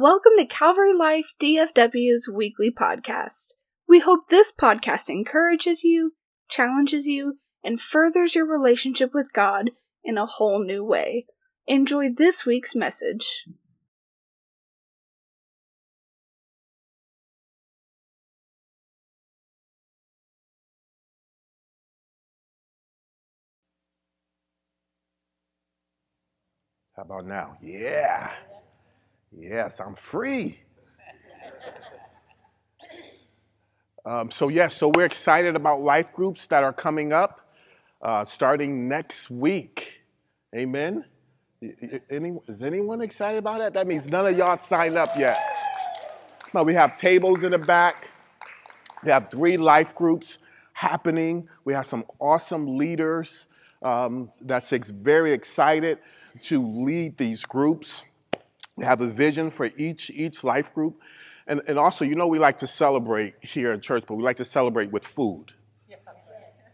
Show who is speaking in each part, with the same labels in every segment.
Speaker 1: Welcome to Calvary Life DFW's weekly podcast. We hope this podcast encourages you, challenges you, and furthers your relationship with God in a whole new way. Enjoy this week's message.
Speaker 2: How about now? Yeah. Yes, I'm free. Um, so, yes, so we're excited about life groups that are coming up uh, starting next week. Amen. Any, is anyone excited about that? That means none of y'all signed up yet. On, we have tables in the back. We have three life groups happening. We have some awesome leaders um, that's ex- very excited to lead these groups. We have a vision for each each life group, and and also, you know, we like to celebrate here in church, but we like to celebrate with food.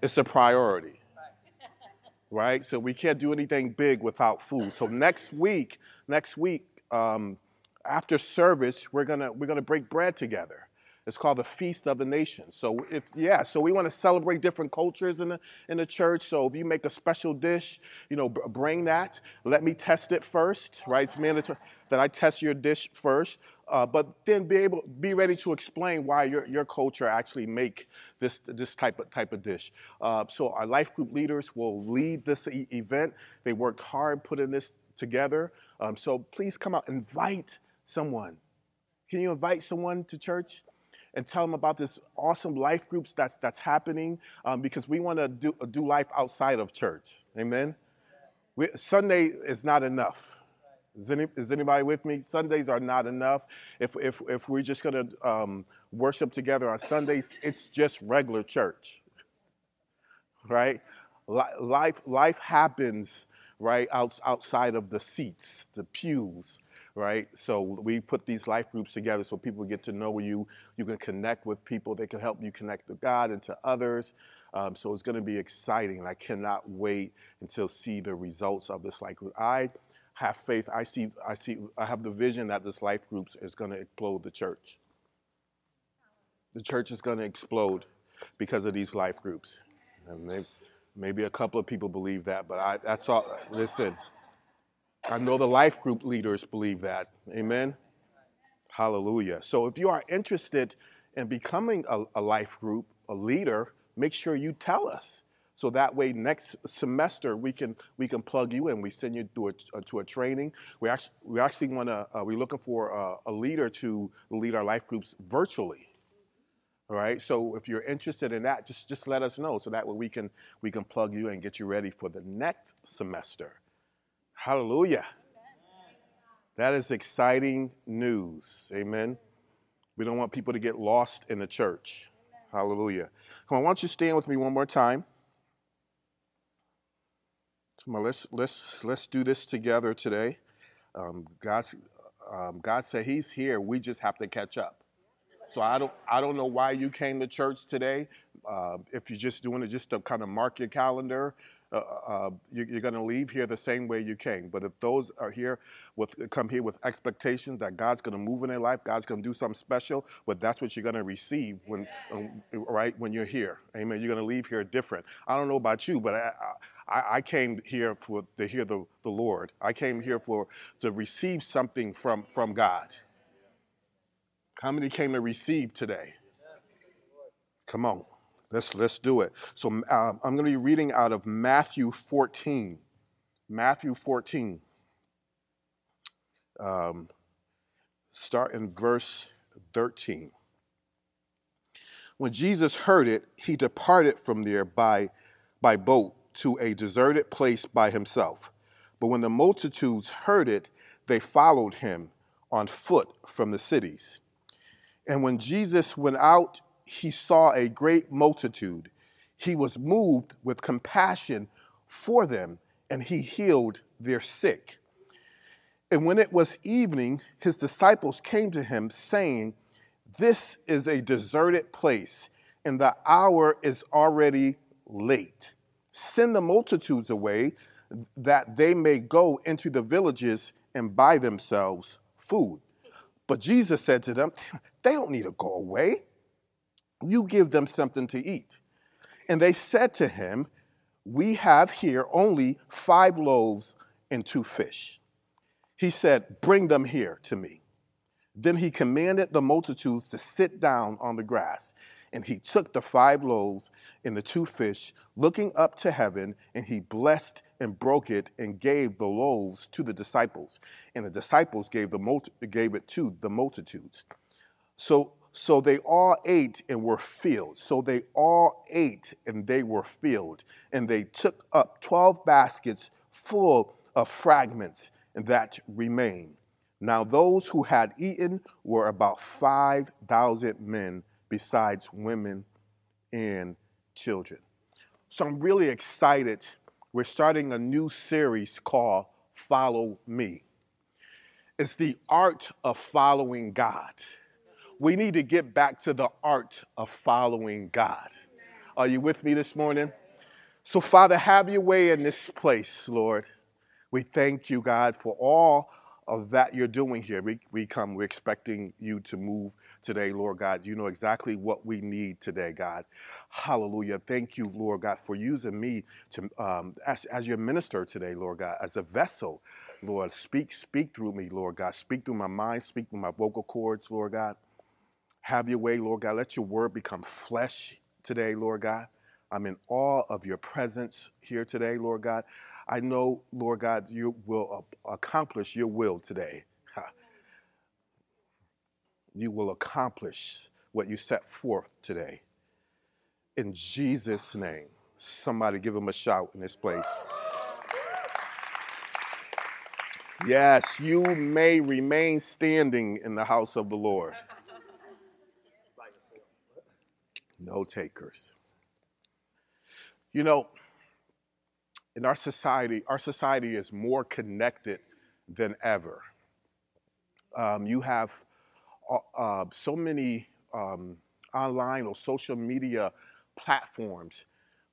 Speaker 2: It's a priority, right? So we can't do anything big without food. So next week, next week, um, after service, we're gonna we're gonna break bread together. It's called the Feast of the Nations. So if yeah, so we want to celebrate different cultures in the in the church. So if you make a special dish, you know, bring that. Let me test it first, right? It's mandatory that I test your dish first, uh, but then be able be ready to explain why your your culture actually make this this type of type of dish. Uh, so our life group leaders will lead this e- event. They worked hard putting this together. Um, so please come out, invite someone. Can you invite someone to church? And tell them about this awesome life groups that's that's happening um, because we want to do do life outside of church. Amen. We, Sunday is not enough. Is, any, is anybody with me? Sundays are not enough. If if if we're just gonna um, worship together on Sundays, it's just regular church, right? Life life happens right outs- outside of the seats, the pews, right? So we put these life groups together so people get to know you. You can connect with people. They can help you connect to God and to others. Um, so it's going to be exciting. I cannot wait until see the results of this life group. I have faith. I see. I see. I have the vision that this life groups is going to explode the church. The church is going to explode because of these life groups. And maybe, maybe a couple of people believe that, but I, that's all. Listen. I know the life group leaders believe that. Amen. Hallelujah. So if you are interested in becoming a, a life group, a leader, make sure you tell us. So that way, next semester we can we can plug you in. We send you to a, to a training. We actually we actually want to uh, we're looking for a, a leader to lead our life groups virtually. All right. So if you're interested in that, just just let us know so that way we can we can plug you and get you ready for the next semester. Hallelujah. That is exciting news. Amen. We don't want people to get lost in the church. Hallelujah. Come on, why don't you stand with me one more time? Come on, let's let's let's do this together today. Um, God's um, God said He's here. We just have to catch up. So I don't I don't know why you came to church today. Uh, if you're just doing it just to kind of mark your calendar, uh, uh, you, you're going to leave here the same way you came. But if those are here with come here with expectations that God's going to move in their life, God's going to do something special, but that's what you're going to receive when um, right when you're here. Amen. You're going to leave here different. I don't know about you, but I, I, I came here for to hear the, the Lord. I came here for to receive something from from God. How many came to receive today? Come on, let's let's do it. So um, I'm going to be reading out of Matthew 14. Matthew 14. Um, start in verse 13. When Jesus heard it, he departed from there by, by boat to a deserted place by himself. But when the multitudes heard it, they followed him on foot from the cities. And when Jesus went out, he saw a great multitude. He was moved with compassion for them, and he healed their sick. And when it was evening, his disciples came to him, saying, This is a deserted place, and the hour is already late. Send the multitudes away, that they may go into the villages and buy themselves food. But Jesus said to them, They don't need to go away. You give them something to eat. And they said to him, We have here only five loaves and two fish. He said, Bring them here to me. Then he commanded the multitudes to sit down on the grass. And he took the five loaves and the two fish, looking up to heaven, and he blessed and broke it and gave the loaves to the disciples. And the disciples gave, the multi- gave it to the multitudes. So, so they all ate and were filled. So they all ate and they were filled. And they took up 12 baskets full of fragments that remained. Now, those who had eaten were about 5,000 men besides women and children. So I'm really excited. We're starting a new series called Follow Me. It's the art of following God. We need to get back to the art of following God. Are you with me this morning? So, Father, have your way in this place, Lord. We thank you, God, for all of that you're doing here. We, we come, we're expecting you to move today, Lord God. You know exactly what we need today, God. Hallelujah. Thank you, Lord God, for using me to um, as, as your minister today, Lord God, as a vessel. Lord, speak, speak through me, Lord God. Speak through my mind, speak through my vocal cords, Lord God. Have your way, Lord God. Let your word become flesh today, Lord God. I'm in awe of your presence here today, Lord God. I know, Lord God, you will accomplish your will today. You will accomplish what you set forth today. In Jesus' name. Somebody give him a shout in this place. Yes, you may remain standing in the house of the Lord. No takers. You know, in our society, our society is more connected than ever. Um, you have uh, uh, so many um, online or social media platforms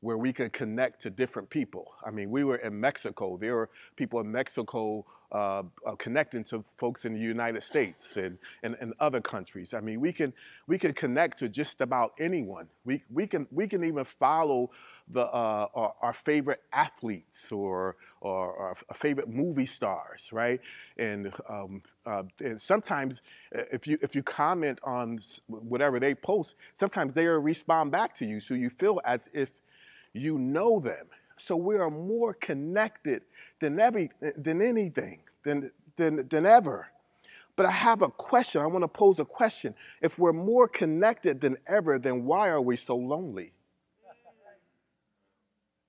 Speaker 2: where we can connect to different people. I mean, we were in Mexico. There were people in Mexico uh, uh, connecting to folks in the United States and, and, and, other countries. I mean, we can we can connect to just about anyone. We, we can we can even follow the uh, our, our, favorite athletes or, or our favorite movie stars, right? And um, uh, and sometimes uh, if you if you comment on whatever they post, sometimes they respond back to you, so you feel as if you know them. So we are more connected than, every, than anything, than, than, than ever. But I have a question. I want to pose a question. If we're more connected than ever, then why are we so lonely?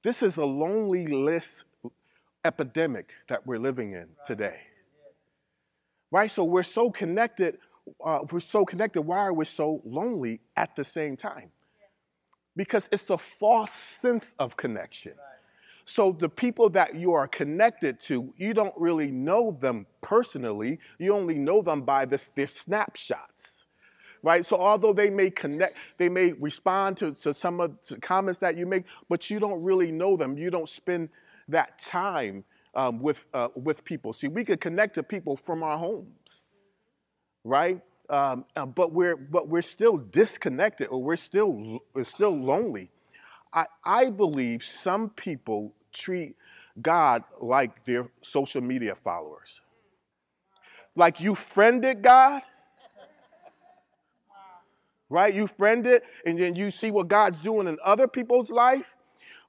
Speaker 2: This is a loneliness epidemic that we're living in today. Right? So we're so connected. Uh, we're so connected. Why are we so lonely at the same time? Because it's a false sense of connection. So the people that you are connected to, you don't really know them personally. You only know them by this, their snapshots, right? So although they may connect, they may respond to, to some of the comments that you make, but you don't really know them. You don't spend that time um, with uh, with people. See, we could connect to people from our homes, right? Um, uh, but we're but we're still disconnected or we're still we're still lonely. I, I believe some people treat God like their social media followers. Like you friended God, right? You friended, and then you see what God's doing in other people's life,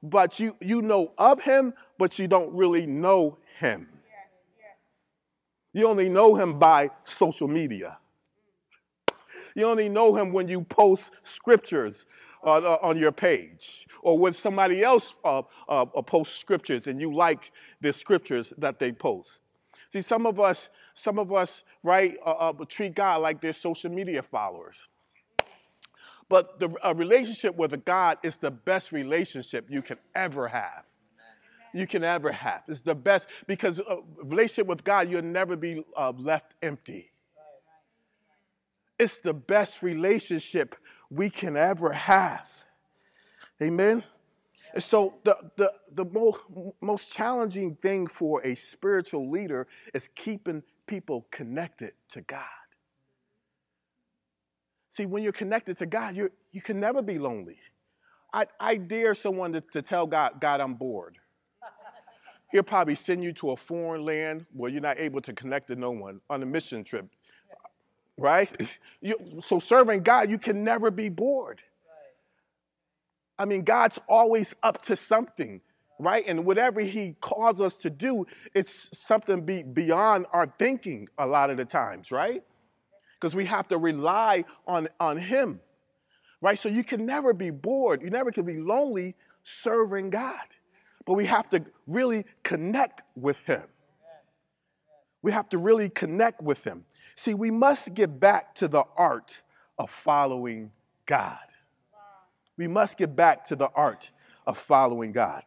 Speaker 2: but you you know of Him, but you don't really know Him. You only know Him by social media. You only know him when you post scriptures uh, uh, on your page or when somebody else uh, uh, uh, posts scriptures and you like the scriptures that they post. See, some of us, some of us, right, uh, treat God like their social media followers. But the a relationship with a God is the best relationship you can ever have. You can ever have. It's the best because a relationship with God, you'll never be left empty. It's the best relationship we can ever have. Amen? And so the, the, the most, most challenging thing for a spiritual leader is keeping people connected to God. See, when you're connected to God, you you can never be lonely. I, I dare someone to, to tell God, God, I'm bored. He'll probably send you to a foreign land where you're not able to connect to no one on a mission trip. Right? You, so serving God, you can never be bored. I mean, God's always up to something, right? And whatever He calls us to do, it's something be beyond our thinking a lot of the times, right? Because we have to rely on, on Him, right? So you can never be bored. You never can be lonely serving God. But we have to really connect with Him. We have to really connect with Him. See, we must get back to the art of following God. We must get back to the art of following God.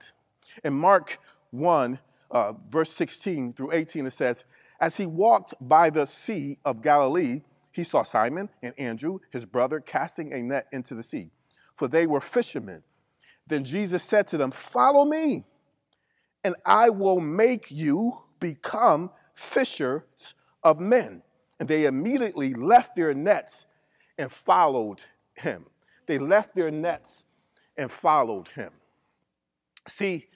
Speaker 2: In Mark 1, uh, verse 16 through 18, it says, As he walked by the sea of Galilee, he saw Simon and Andrew, his brother, casting a net into the sea, for they were fishermen. Then Jesus said to them, Follow me, and I will make you become fishers of men. And they immediately left their nets and followed him. They left their nets and followed him. See,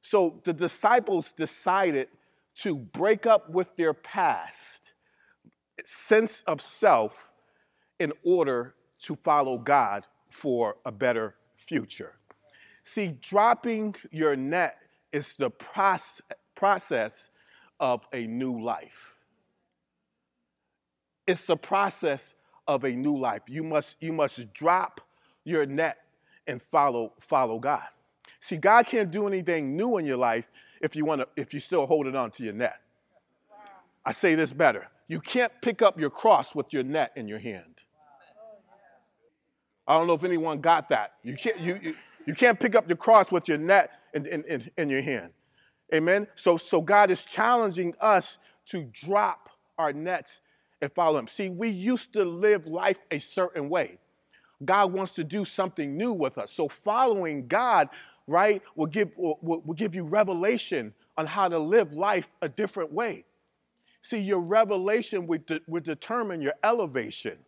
Speaker 2: so the disciples decided to break up with their past sense of self in order to follow God for a better future. See, dropping your net is the process of a new life. It's the process of a new life. You must, you must drop your net and follow, follow God. See, God can't do anything new in your life if you want to, if you're still holding on to your net. I say this better. You can't pick up your cross with your net in your hand. I don't know if anyone got that. You can't, you, you, you can't pick up your cross with your net in, in, in, in your hand. Amen. So, so God is challenging us to drop our nets and follow Him. See, we used to live life a certain way. God wants to do something new with us. So following God, right, will give, will, will give you revelation on how to live life a different way. See, your revelation would, de- would determine your elevation.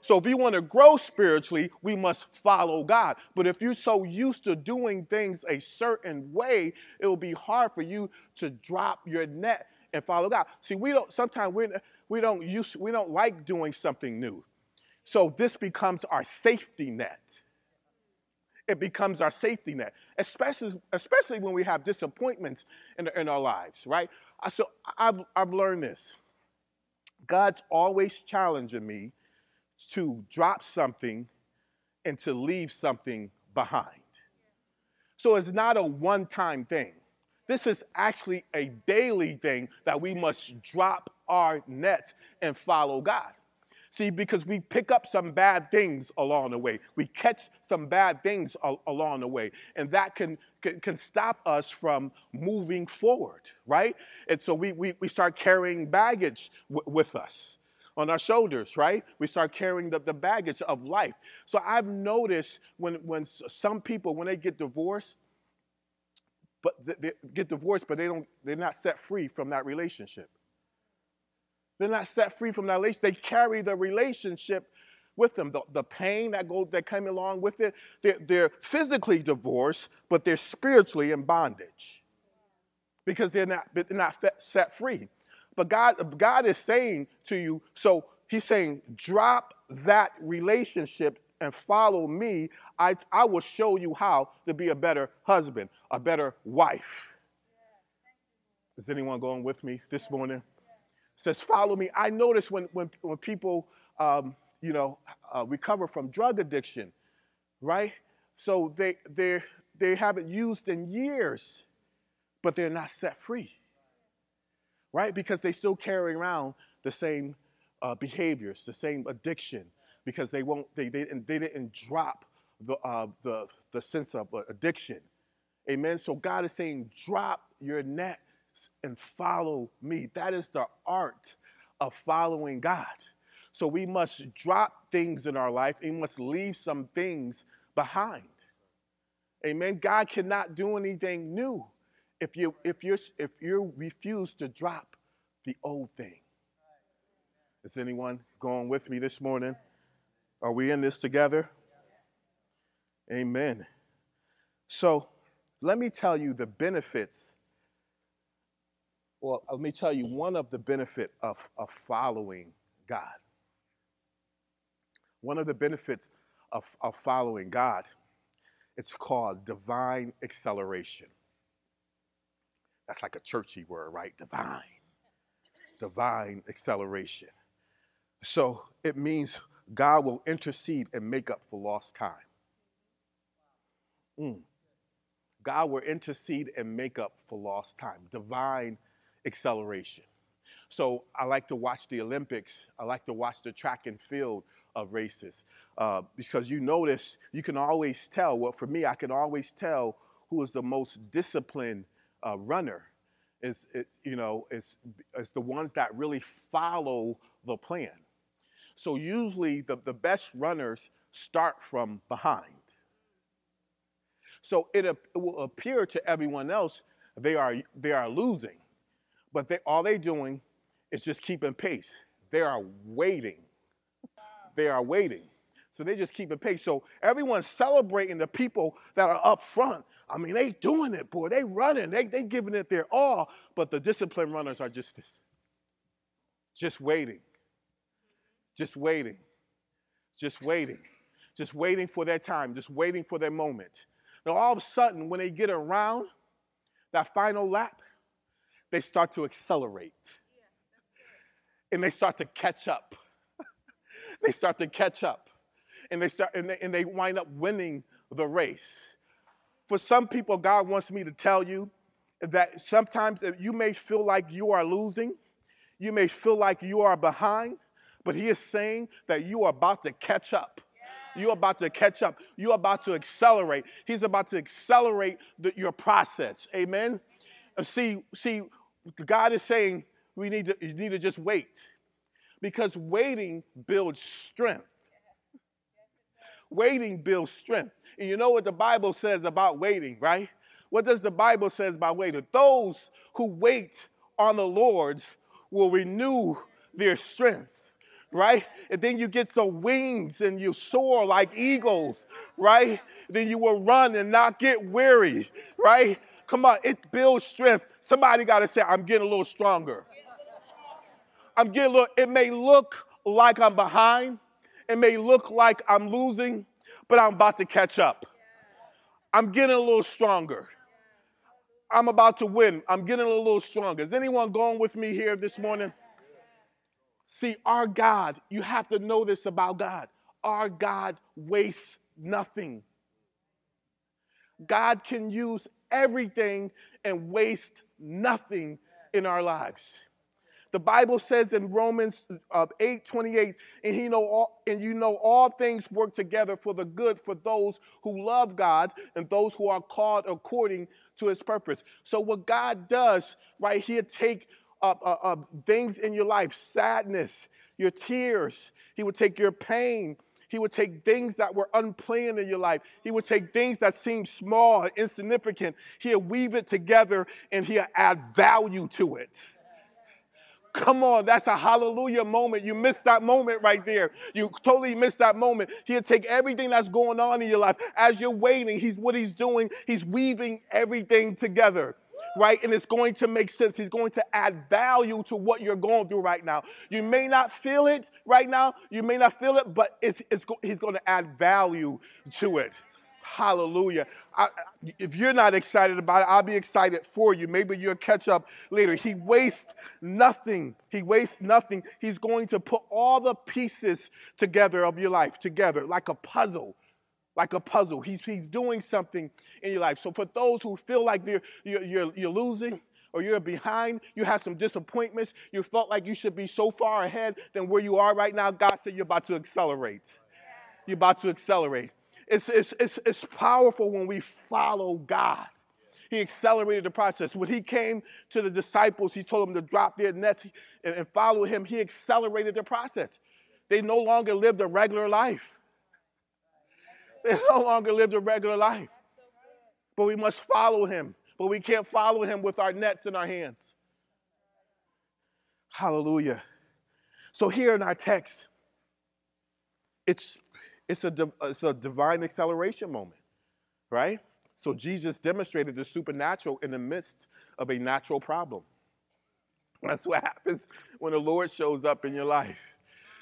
Speaker 2: So if you want to grow spiritually, we must follow God. But if you're so used to doing things a certain way, it will be hard for you to drop your net and follow God. See, we don't sometimes we, we don't use we don't like doing something new. So this becomes our safety net. It becomes our safety net, especially, especially when we have disappointments in, in our lives, right? So I've, I've learned this. God's always challenging me to drop something and to leave something behind. So it's not a one time thing. This is actually a daily thing that we must drop our nets and follow God. See, because we pick up some bad things along the way. We catch some bad things al- along the way. And that can, can, can, stop us from moving forward, right? And so we, we, we start carrying baggage w- with us on our shoulders, right? We start carrying the, the baggage of life. So I've noticed when, when some people, when they get divorced, but they get divorced, but they don't, they're not set free from that relationship. They're not set free from that relationship. They carry the relationship with them. The, the pain that goes that came along with it. They're, they're physically divorced, but they're spiritually in bondage because they're not, they're not set free. But God, God is saying to you, so He's saying, drop that relationship and follow me. I, I will show you how to be a better husband, a better wife. Is anyone going with me this morning? Says, Follow me. I notice when, when, when people, um, you know, uh, recover from drug addiction, right? So they, they they haven't used in years, but they're not set free, right? Because they still carry around the same uh, behaviors, the same addiction, because they won't, they, they, they didn't drop the, uh, the, the sense of addiction. Amen. So God is saying, drop your net and follow me. That is the art of following God. So we must drop things in our life, we must leave some things behind. Amen. God cannot do anything new if you if you if you refuse to drop the old thing. Is anyone going with me this morning? Are we in this together? Amen. So let me tell you the benefits. Well, let me tell you one of the benefit of, of following God. One of the benefits of, of following God, it's called divine acceleration. That's like a churchy word, right? Divine. Divine acceleration. So it means God will intercede and make up for lost time. Mm. God will intercede and make up for lost time. Divine acceleration. So I like to watch the Olympics. I like to watch the track and field of races uh, because you notice you can always tell. Well, for me, I can always tell who is the most disciplined uh, runner. Is it's you know it's it's the ones that really follow the plan. So usually the, the best runners start from behind. So it, it will appear to everyone else they are, they are losing, but they, all they're doing is just keeping pace. They are waiting. They are waiting. So they just keep pace. So everyone's celebrating the people that are up front. I mean, they doing it, boy. They running. They they giving it their all. But the disciplined runners are just this. Just waiting. Just waiting. Just waiting. Just waiting for their time. Just waiting for their moment. Now, all of a sudden, when they get around that final lap, they start to accelerate. And they start to catch up. they start to catch up. And they start and they, and they wind up winning the race. For some people, God wants me to tell you that sometimes you may feel like you are losing, you may feel like you are behind, but He is saying that you are about to catch up. You're about to catch up. You're about to accelerate. He's about to accelerate the, your process. Amen. See, see, God is saying we need to, you need to just wait, because waiting builds strength. Waiting builds strength. And you know what the Bible says about waiting, right? What does the Bible says about waiting? Those who wait on the Lord will renew their strength right? And then you get some wings and you soar like eagles, right? Then you will run and not get weary, right? Come on, it builds strength. Somebody got to say, I'm getting a little stronger. I'm getting a little, it may look like I'm behind, it may look like I'm losing, but I'm about to catch up. I'm getting a little stronger. I'm about to win. I'm getting a little stronger. Is anyone going with me here this morning? See, our God, you have to know this about God. Our God wastes nothing. God can use everything and waste nothing in our lives. The Bible says in Romans uh, 8 28, and, he know all, and you know all things work together for the good for those who love God and those who are called according to his purpose. So, what God does, right, he'll take uh, uh, uh, things in your life, sadness, your tears. He would take your pain. He would take things that were unplanned in your life. He would take things that seemed small, insignificant. He'll weave it together and he'll add value to it. Come on, that's a hallelujah moment. You missed that moment right there. You totally missed that moment. He'll take everything that's going on in your life as you're waiting. He's what he's doing. He's weaving everything together right? And it's going to make sense. He's going to add value to what you're going through right now. You may not feel it right now, you may not feel it, but it's, it's, he's going to add value to it. Hallelujah. I, if you're not excited about it, I'll be excited for you. Maybe you'll catch up later. He wastes nothing. He wastes nothing. He's going to put all the pieces together of your life together like a puzzle like a puzzle. He's, he's doing something in your life. So for those who feel like you're, you're, you're losing or you're behind, you have some disappointments, you felt like you should be so far ahead than where you are right now, God said you're about to accelerate. You're about to accelerate. It's, it's, it's, it's powerful when we follow God. He accelerated the process. When he came to the disciples, he told them to drop their nets and, and follow him. He accelerated the process. They no longer lived a regular life. They no longer lived a regular life. But we must follow him. But we can't follow him with our nets in our hands. Hallelujah. So here in our text, it's it's a, it's a divine acceleration moment, right? So Jesus demonstrated the supernatural in the midst of a natural problem. That's what happens when the Lord shows up in your life.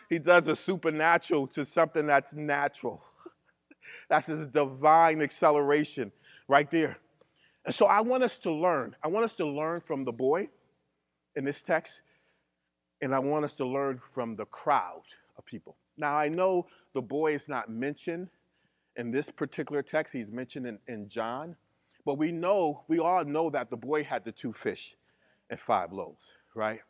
Speaker 2: He does a supernatural to something that's natural. That's his divine acceleration right there. And so I want us to learn. I want us to learn from the boy in this text, and I want us to learn from the crowd of people. Now, I know the boy is not mentioned in this particular text, he's mentioned in, in John, but we know, we all know that the boy had the two fish and five loaves, right?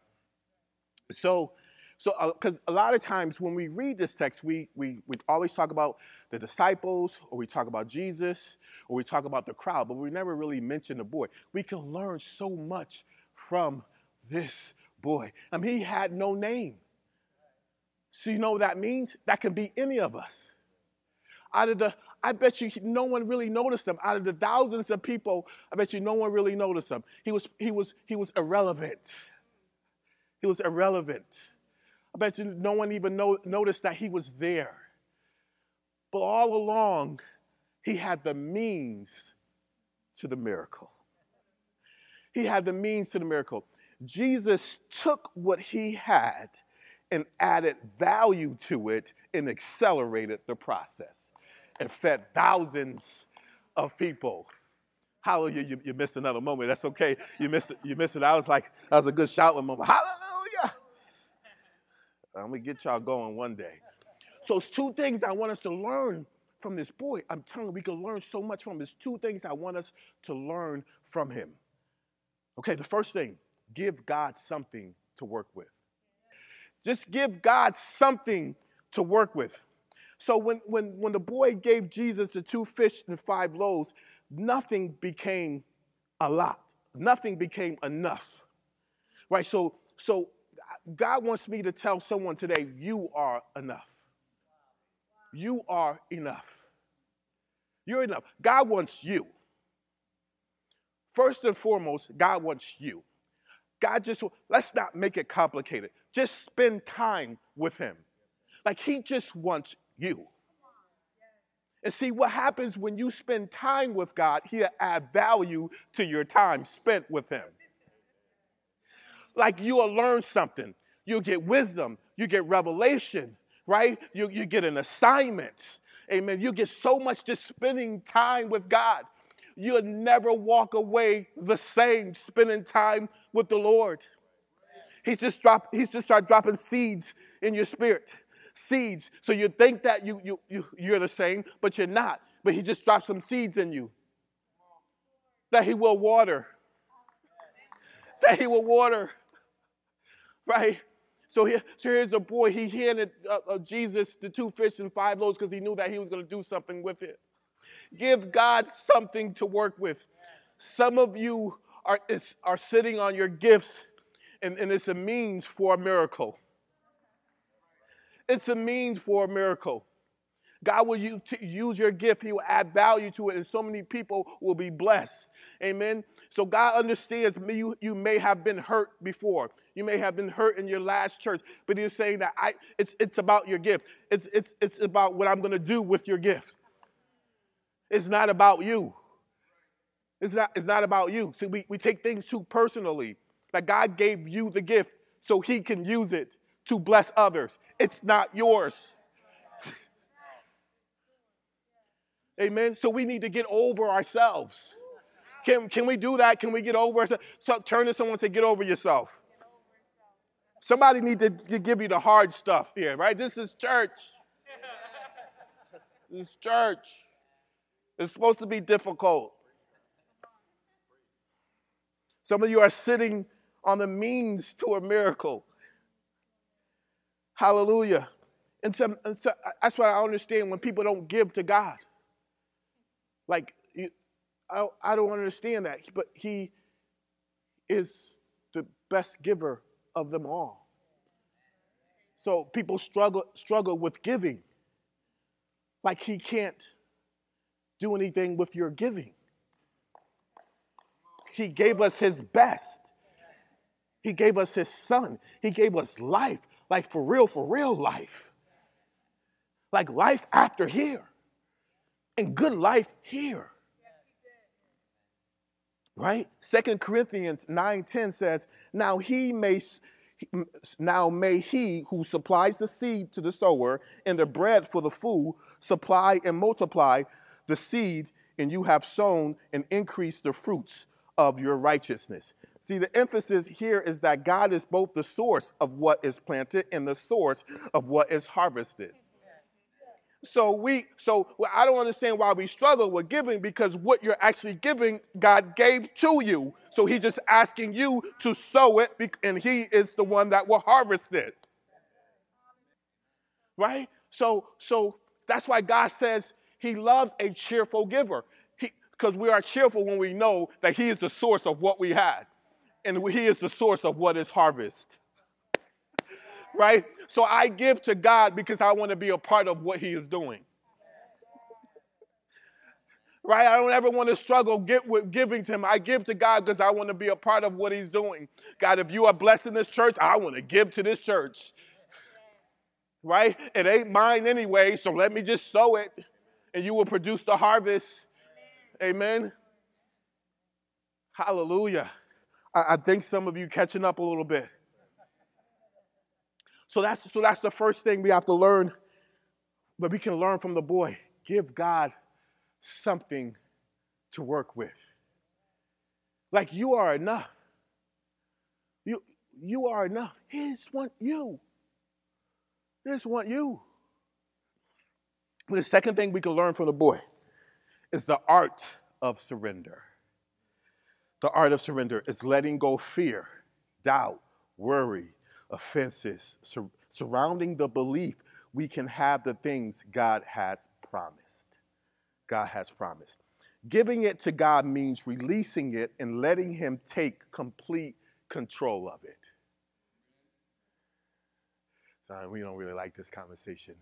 Speaker 2: So, so because uh, a lot of times when we read this text, we, we, we always talk about the disciples, or we talk about Jesus, or we talk about the crowd, but we never really mention the boy. We can learn so much from this boy. I mean, he had no name. So you know what that means? That can be any of us. Out of the, I bet you no one really noticed him. Out of the thousands of people, I bet you no one really noticed him. He was, he was, he was irrelevant. He was irrelevant. I bet you no one even noticed that he was there. But all along, he had the means to the miracle. He had the means to the miracle. Jesus took what he had and added value to it and accelerated the process and fed thousands of people. Hallelujah, you, you missed another moment. That's okay. You missed it. You missed it. I was like, that was a good shout moment. Hallelujah. I'm going to get y'all going one day. So it's two things I want us to learn from this boy. I'm telling you, we can learn so much from him. There's two things I want us to learn from him. Okay, the first thing, give God something to work with. Just give God something to work with. So when, when, when the boy gave Jesus the two fish and five loaves, nothing became a lot. Nothing became enough. Right? So, so God wants me to tell someone today, you are enough. You are enough. You're enough. God wants you. First and foremost, God wants you. God just, let's not make it complicated. Just spend time with Him. Like He just wants you. And see what happens when you spend time with God, He'll add value to your time spent with Him. Like you'll learn something, you'll get wisdom, you get revelation, right? You, you get an assignment. Amen. You get so much just spending time with God. You'll never walk away the same spending time with the Lord. He's just drop, he's just start dropping seeds in your spirit seeds. So you think that you, you, you, you're the same, but you're not. But he just dropped some seeds in you that he will water. That he will water. Right? So, here, so here's a boy. He handed uh, uh, Jesus the two fish and five loaves because he knew that he was going to do something with it. Give God something to work with. Some of you are, is, are sitting on your gifts, and, and it's a means for a miracle. It's a means for a miracle. God will use your gift. He will add value to it, and so many people will be blessed. Amen. So God understands you, you may have been hurt before. You may have been hurt in your last church, but He's saying that I, it's, it's about your gift. It's, it's, it's about what I'm going to do with your gift. It's not about you. It's not, it's not about you. See, we, we take things too personally. That God gave you the gift so He can use it to bless others. It's not yours. Amen. So we need to get over ourselves. Can, can we do that? Can we get over ourselves? So turn to someone and say, get over yourself. Somebody need to give you the hard stuff here, right? This is church. This is church. It's supposed to be difficult. Some of you are sitting on the means to a miracle. Hallelujah. And so, and so that's what I understand when people don't give to God. Like, I, I don't understand that. But He is the best giver of them all. So people struggle struggle with giving. Like he can't do anything with your giving. He gave us his best. He gave us his son. He gave us life like for real, for real life. Like life after here. And good life here. Right? Second Corinthians 9:10 says, "Now he may now may he who supplies the seed to the sower and the bread for the food supply and multiply the seed and you have sown and increased the fruits of your righteousness. See, the emphasis here is that God is both the source of what is planted and the source of what is harvested. So we so I don't understand why we struggle with giving because what you're actually giving, God gave to you. So he's just asking you to sow it and he is the one that will harvest it. Right? So so that's why God says he loves a cheerful giver. Because we are cheerful when we know that He is the source of what we had, and He is the source of what is harvest. Right? So I give to God because I want to be a part of what He is doing. Right? I don't ever want to struggle get with giving to Him. I give to God because I want to be a part of what He's doing. God, if you are blessing this church, I want to give to this church. Right? It ain't mine anyway, so let me just sow it and you will produce the harvest. Amen. Hallelujah. I, I think some of you catching up a little bit. So that's so that's the first thing we have to learn, but we can learn from the boy. Give God something to work with. Like you are enough. You you are enough. He just want you. He just want you. The second thing we can learn from the boy is the art of surrender. The art of surrender is letting go fear, doubt, worry, offenses, sur- surrounding the belief we can have the things God has promised. God has promised. Giving it to God means releasing it and letting Him take complete control of it. Sorry, we don't really like this conversation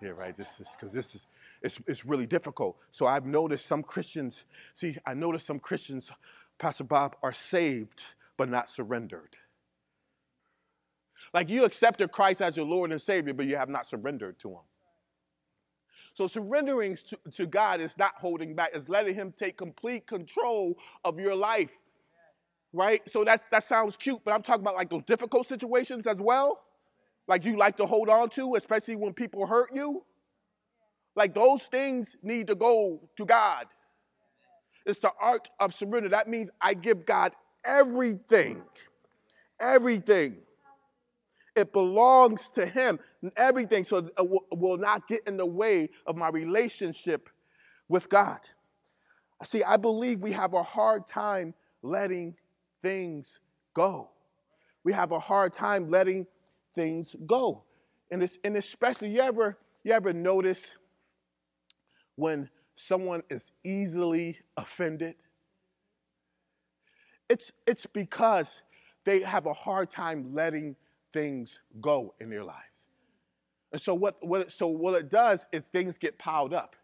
Speaker 2: here, right? This is because this is it's, it's really difficult. So I've noticed some Christians, see, I noticed some Christians, Pastor Bob, are saved but not surrendered. Like you accepted Christ as your Lord and Savior, but you have not surrendered to Him. So surrendering to, to God is not holding back, it's letting Him take complete control of your life. Right? So that's, that sounds cute, but I'm talking about like those difficult situations as well like you like to hold on to, especially when people hurt you. Like those things need to go to God. It's the art of surrender. That means I give God everything. Everything. It belongs to Him. Everything. So uh, it will not get in the way of my relationship with God. See, I believe we have a hard time letting things go. We have a hard time letting things go. And, it's, and especially, you ever, you ever notice when someone is easily offended? It's, it's because they have a hard time letting things go in their lives. And so what, what, so what it does is things get piled up.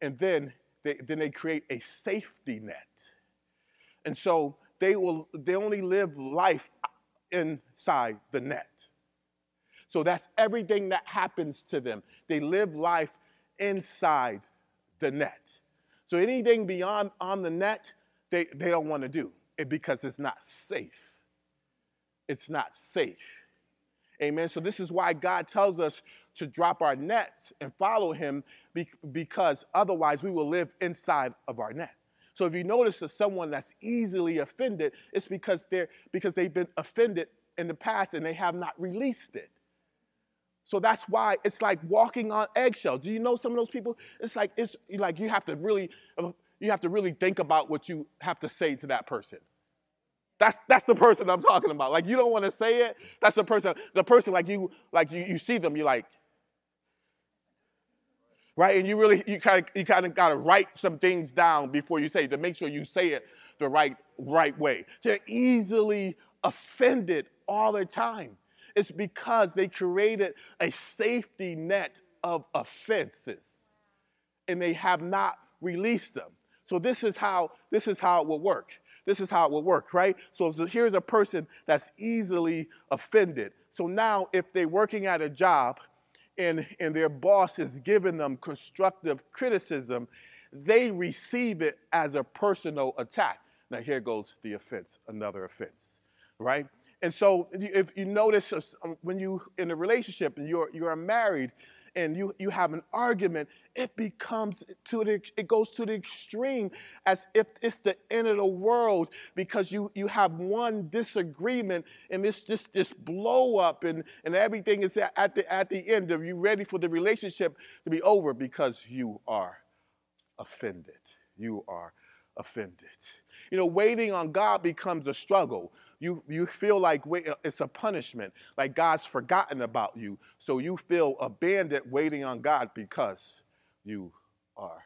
Speaker 2: And then they, then they create a safety net. And so they will they only live life inside the net. So that's everything that happens to them. They live life inside the net. So anything beyond on the net, they, they don't want to do it because it's not safe. It's not safe. Amen. So this is why God tells us to drop our nets and follow him because otherwise we will live inside of our net. So if you notice that someone that's easily offended, it's because they're because they've been offended in the past and they have not released it. So that's why it's like walking on eggshells. Do you know some of those people? It's like it's like you have to really you have to really think about what you have to say to that person. That's that's the person I'm talking about. Like you don't want to say it. That's the person. The person like you like you, you see them. You're like, right? And you really you kind of you kind of got to write some things down before you say it to make sure you say it the right right way. They're easily offended all the time. It's because they created a safety net of offenses and they have not released them. So this is how this is how it will work. This is how it will work, right? So, here's a person that's easily offended. So now if they're working at a job and, and their boss is giving them constructive criticism, they receive it as a personal attack. Now, here goes the offense, another offense, right? And so, if you notice um, when you in a relationship and you're you're married, and you, you have an argument, it becomes to the, it goes to the extreme as if it's the end of the world because you, you have one disagreement and it's just this blow up and, and everything is at the, at the end Are you ready for the relationship to be over because you are offended. You are offended. You know, waiting on God becomes a struggle you, you feel like uh, it's a punishment, like God's forgotten about you. So you feel abandoned waiting on God because you are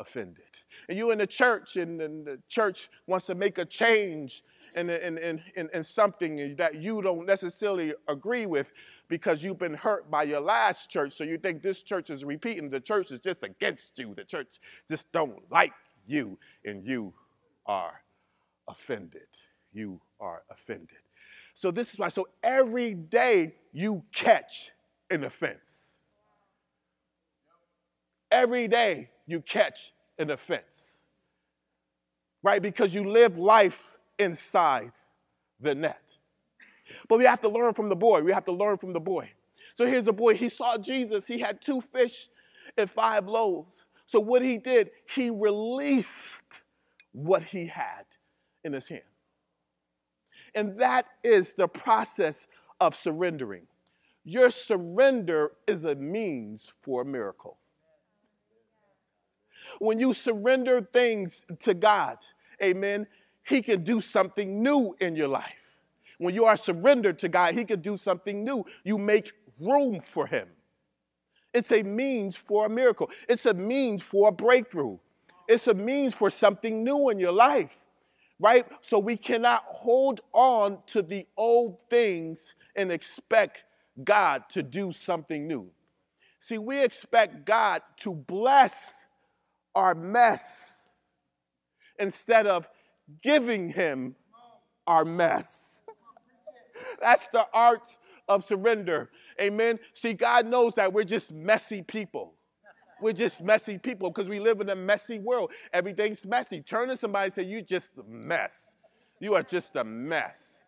Speaker 2: offended. And you're in the church, and, and the church wants to make a change in, in, in, in, in something that you don't necessarily agree with because you've been hurt by your last church. So you think this church is repeating. The church is just against you. The church just don't like you, and you are offended. You are offended. So this is why. So every day you catch an offense. Every day you catch an offense. Right? Because you live life inside the net. But we have to learn from the boy. We have to learn from the boy. So here's the boy. He saw Jesus. He had two fish and five loaves. So what he did, he released what he had in his hand. And that is the process of surrendering. Your surrender is a means for a miracle. When you surrender things to God, amen, He can do something new in your life. When you are surrendered to God, He can do something new. You make room for Him. It's a means for a miracle, it's a means for a breakthrough, it's a means for something new in your life right? So we cannot hold on to the old things and expect God to do something new. See, we expect God to bless our mess instead of giving Him our mess. That's the art of surrender. Amen. See, God knows that we're just messy people. We're just messy people because we live in a messy world. Everything's messy. Turn to somebody and say, You just a mess. You are just a mess.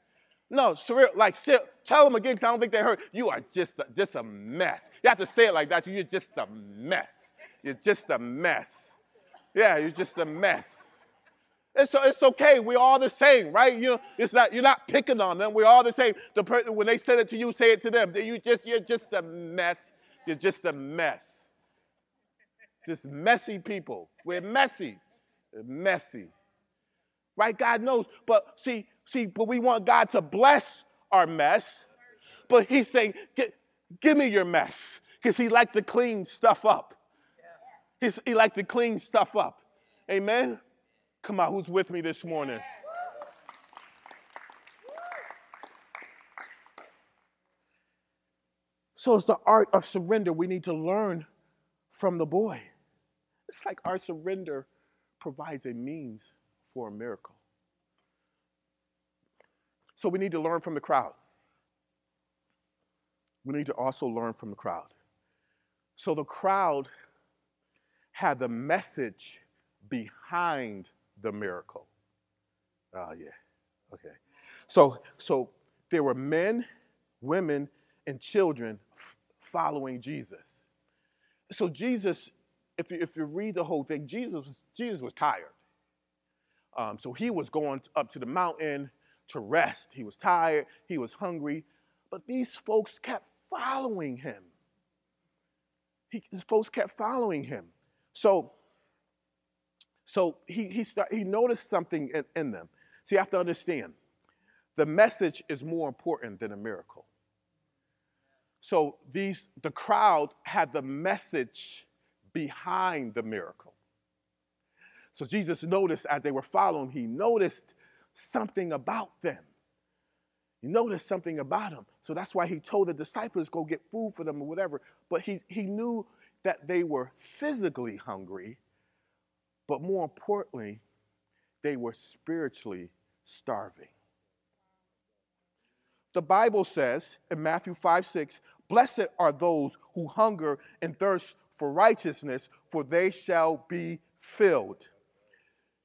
Speaker 2: No, surreal, like tell them again because I don't think they heard. You are just a, just a mess. You have to say it like that. You're just a mess. You're just a mess. Yeah, you're just a mess. It's, it's okay. We're all the same, right? You know, it's not you're not picking on them. We're all the same. The person when they said it to you, say it to them. You just you're just a mess. You're just a mess. Just messy people. We're messy. messy. Right? God knows. But see, see, but we want God to bless our mess. But he's saying, give me your mess. Because he likes to clean stuff up. He's, he likes to clean stuff up. Amen? Come on, who's with me this morning? So it's the art of surrender we need to learn from the boy. It's like our surrender provides a means for a miracle. So we need to learn from the crowd. We need to also learn from the crowd. So the crowd had the message behind the miracle. Oh, yeah. Okay. So, so there were men, women, and children following Jesus. So Jesus if you, if you read the whole thing, Jesus, Jesus was tired. Um, so he was going up to the mountain to rest. He was tired, he was hungry, but these folks kept following him. He, these folks kept following him. So, so he, he, start, he noticed something in, in them. So you have to understand the message is more important than a miracle. So these the crowd had the message behind the miracle. So Jesus noticed as they were following, he noticed something about them. He noticed something about them. So that's why he told the disciples, go get food for them or whatever. But he, he knew that they were physically hungry, but more importantly, they were spiritually starving. The Bible says in Matthew 5 6, Blessed are those who hunger and thirst for righteousness, for they shall be filled.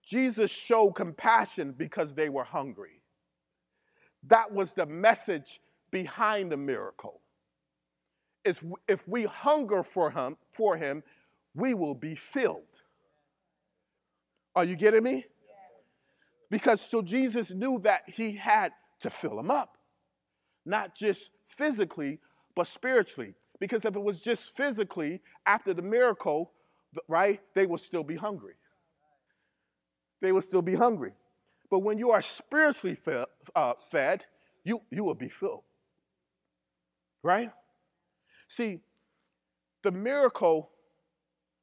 Speaker 2: Jesus showed compassion because they were hungry. That was the message behind the miracle. Is if we hunger for him, for him, we will be filled. Are you getting me? Because so Jesus knew that he had to fill them up, not just physically, but spiritually. Because if it was just physically, after the miracle, right, they would still be hungry. They would still be hungry. But when you are spiritually fed, uh, fed you, you will be filled. Right? See, the miracle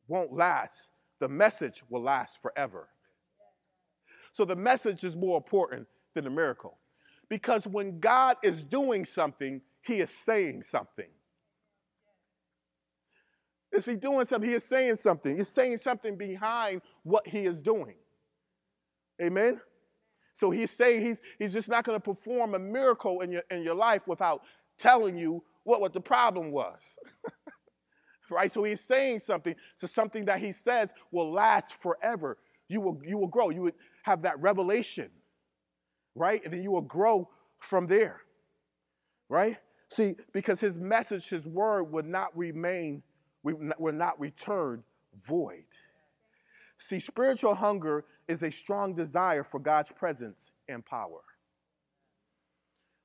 Speaker 2: won't last, the message will last forever. So the message is more important than the miracle. Because when God is doing something, he is saying something. Is he doing something? He is saying something. He's saying something behind what he is doing. Amen? So he's saying he's, he's just not going to perform a miracle in your, in your life without telling you what, what the problem was. right? So he's saying something. So something that he says will last forever. You will, you will grow. You would have that revelation, right? And then you will grow from there, right? See, because his message, his word would not remain, will not return void. See, spiritual hunger is a strong desire for God's presence and power.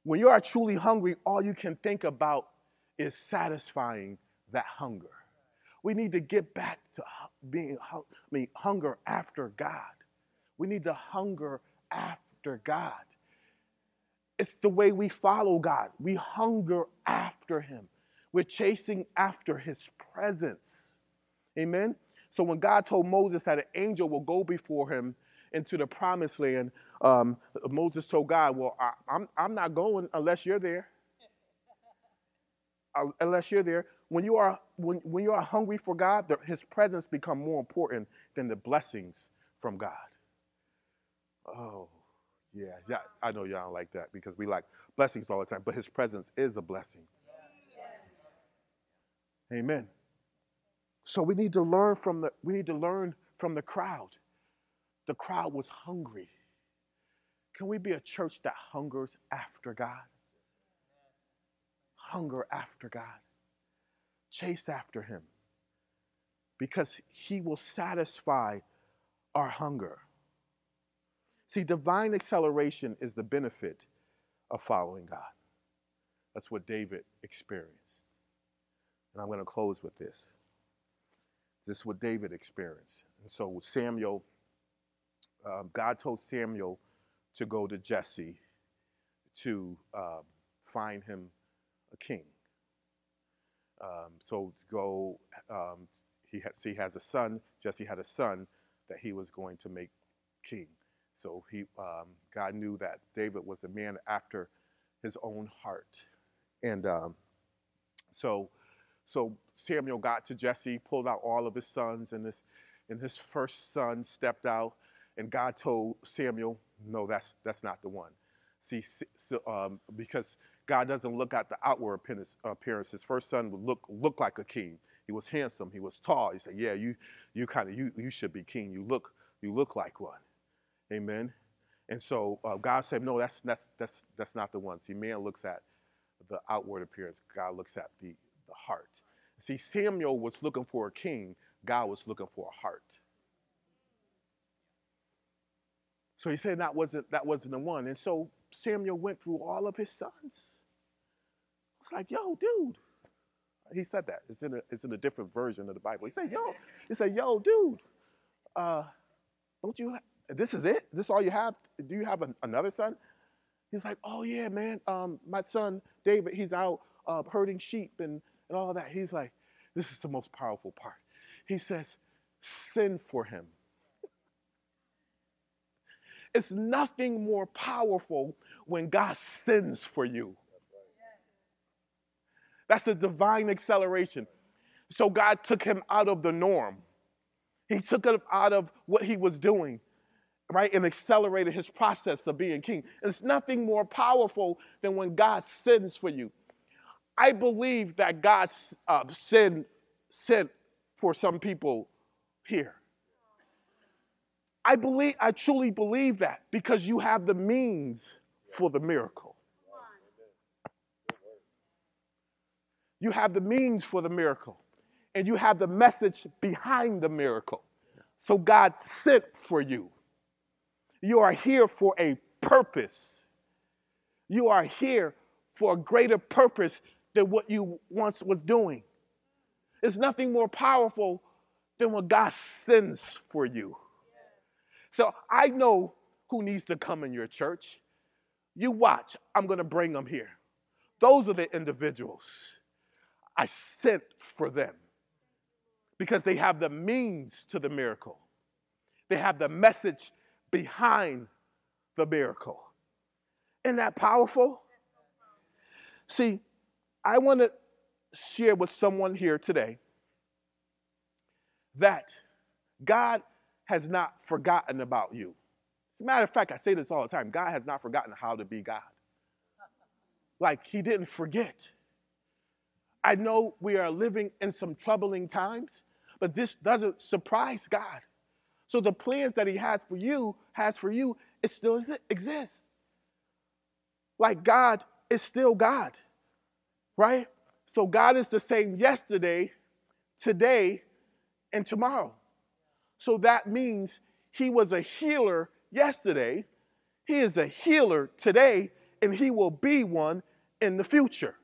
Speaker 2: When you are truly hungry, all you can think about is satisfying that hunger. We need to get back to being I mean, hunger after God. We need to hunger after God. It's the way we follow God. We hunger after Him. We're chasing after His presence. Amen? So when God told Moses that an angel will go before him into the promised land, um, Moses told God, Well, I, I'm, I'm not going unless you're there. Uh, unless you're there. When you are, when, when you are hungry for God, the, his presence become more important than the blessings from God. Oh, yeah, yeah. I know y'all like that because we like blessings all the time, but his presence is a blessing. Amen. So we need to learn from the we need to learn from the crowd. The crowd was hungry. Can we be a church that hungers after God? Hunger after God. Chase after him. Because he will satisfy our hunger. See, divine acceleration is the benefit of following God. That's what David experienced. And I'm going to close with this. This is what David experienced. And so Samuel, um, God told Samuel to go to Jesse to um, find him a king. Um, so go, um, he, has, he has a son, Jesse had a son that he was going to make king. So he, um, God knew that David was a man after his own heart. And um, so, so Samuel got to Jesse, pulled out all of his sons, and his, and his first son stepped out, and God told Samuel, no, that's, that's not the one. See, so, um, because God doesn't look at the outward appearance. His first son would look, look like a king. He was handsome. He was tall. He said, yeah, you, you kind of, you, you should be king. You look, you look like one. Amen. And so uh, God said, no, that's, that's, that's, that's not the one. See, man looks at the outward appearance. God looks at the, the heart. See, Samuel was looking for a king. God was looking for a heart. So he said that wasn't, that wasn't the one. And so Samuel went through all of his sons. It's like, yo, dude. He said that. It's in a, it's in a different version of the Bible. He said, yo, he said, yo, dude, uh, don't you, this is it? This is all you have? Do you have an, another son? He's like, oh yeah, man. Um, my son David, he's out uh, herding sheep and, and all that. He's like, this is the most powerful part. He says, send for him. It's nothing more powerful when God sends for you. That's the divine acceleration. So God took him out of the norm. He took him out of what he was doing right, and accelerated his process of being king. It's nothing more powerful than when God sends for you. I believe that God uh, sent, sent for some people here. I believe, I truly believe that because you have the means for the miracle. You have the means for the miracle, and you have the message behind the miracle. So God sent for you. You are here for a purpose. You are here for a greater purpose than what you once was doing. It's nothing more powerful than what God sends for you. So I know who needs to come in your church. You watch, I'm going to bring them here. Those are the individuals I sent for them because they have the means to the miracle, they have the message behind the miracle. Isn't that powerful? See, I want to share with someone here today that God has not forgotten about you. As a matter of fact, I say this all the time God has not forgotten how to be God. Like, He didn't forget. I know we are living in some troubling times, but this doesn't surprise God. So the plans that He has for you, has for you, it still exists. Like God is still God, right? So God is the same yesterday, today, and tomorrow. So that means he was a healer yesterday, he is a healer today, and he will be one in the future.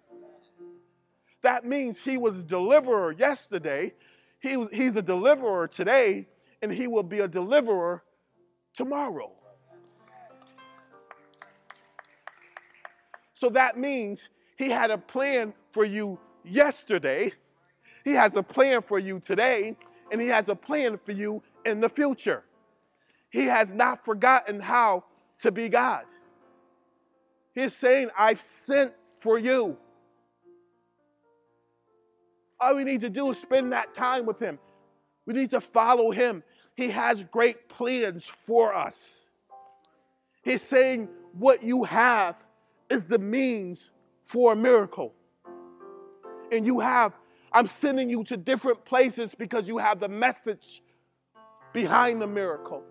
Speaker 2: That means he was a deliverer yesterday, he, he's a deliverer today, and he will be a deliverer tomorrow. So that means he had a plan for you yesterday, he has a plan for you today, and He has a plan for you in the future. He has not forgotten how to be God. He's saying, I've sent for you. All we need to do is spend that time with Him. We need to follow Him. He has great plans for us. He's saying, What you have is the means for a miracle. And you have I'm sending you to different places because you have the message behind the miracle.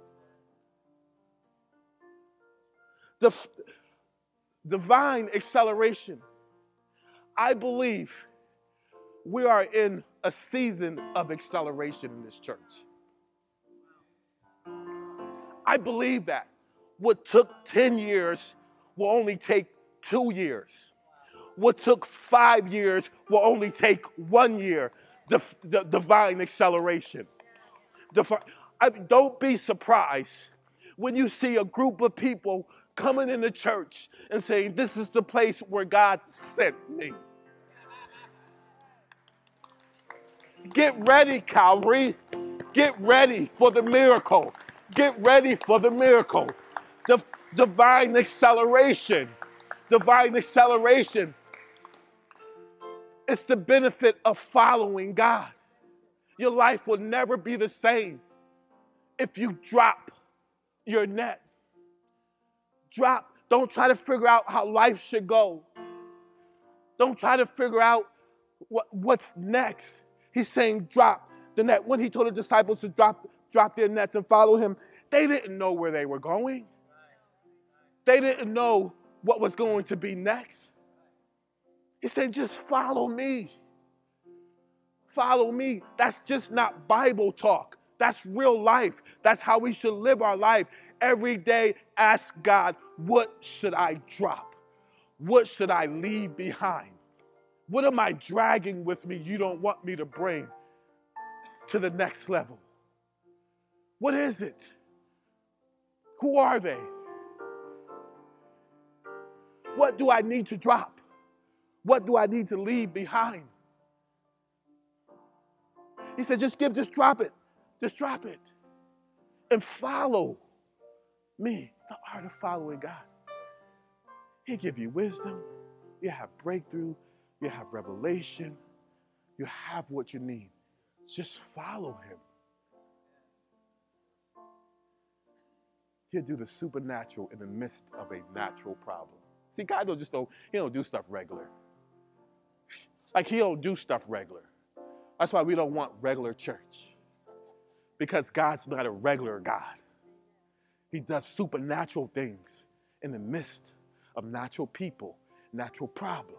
Speaker 2: The divine acceleration. I believe we are in a season of acceleration in this church. I believe that what took 10 years will only take two years what took five years will only take one year. The, the divine acceleration. The, I, don't be surprised when you see a group of people coming in the church and saying, This is the place where God sent me. Get ready, Calvary. Get ready for the miracle. Get ready for the miracle. The divine acceleration. Divine acceleration it's the benefit of following God. Your life will never be the same if you drop your net. Drop. Don't try to figure out how life should go. Don't try to figure out what, what's next. He's saying drop the net. When he told the disciples to drop, drop their nets and follow him, they didn't know where they were going. They didn't know what was going to be next. He said, just follow me. Follow me. That's just not Bible talk. That's real life. That's how we should live our life. Every day, ask God, what should I drop? What should I leave behind? What am I dragging with me you don't want me to bring to the next level? What is it? Who are they? What do I need to drop? What do I need to leave behind? He said, just give, just drop it. Just drop it. And follow me. The art of following God. He'll give you wisdom. You have breakthrough. You have revelation. You have what you need. Just follow him. He'll do the supernatural in the midst of a natural problem. See, God don't just don't, he don't do stuff regular. Like he don't do stuff regular. That's why we don't want regular church. Because God's not a regular God. He does supernatural things in the midst of natural people, natural problems.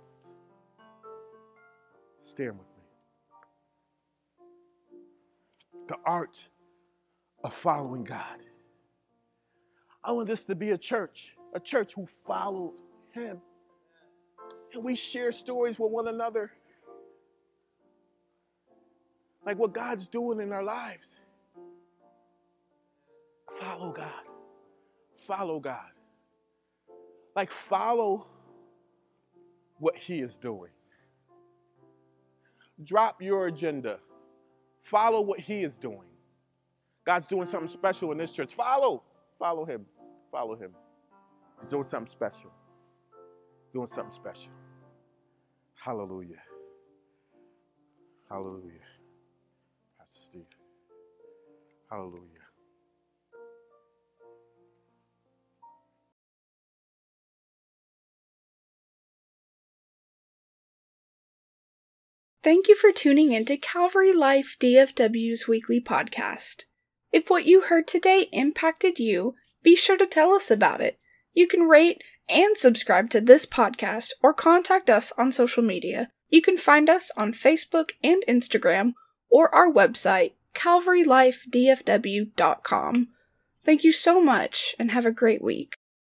Speaker 2: Stand with me. The art of following God. I want this to be a church, a church who follows Him. And we share stories with one another. Like what God's doing in our lives. Follow God. Follow God. Like, follow what He is doing. Drop your agenda. Follow what He is doing. God's doing something special in this church. Follow. Follow Him. Follow Him. He's doing something special. Doing something special. Hallelujah. Hallelujah. Steve. Hallelujah.
Speaker 1: Thank you for tuning in to Calvary Life DFW's weekly podcast. If what you heard today impacted you, be sure to tell us about it. You can rate and subscribe to this podcast or contact us on social media. You can find us on Facebook and Instagram or our website, calvarylifedfw.com. Thank you so much and have a great week.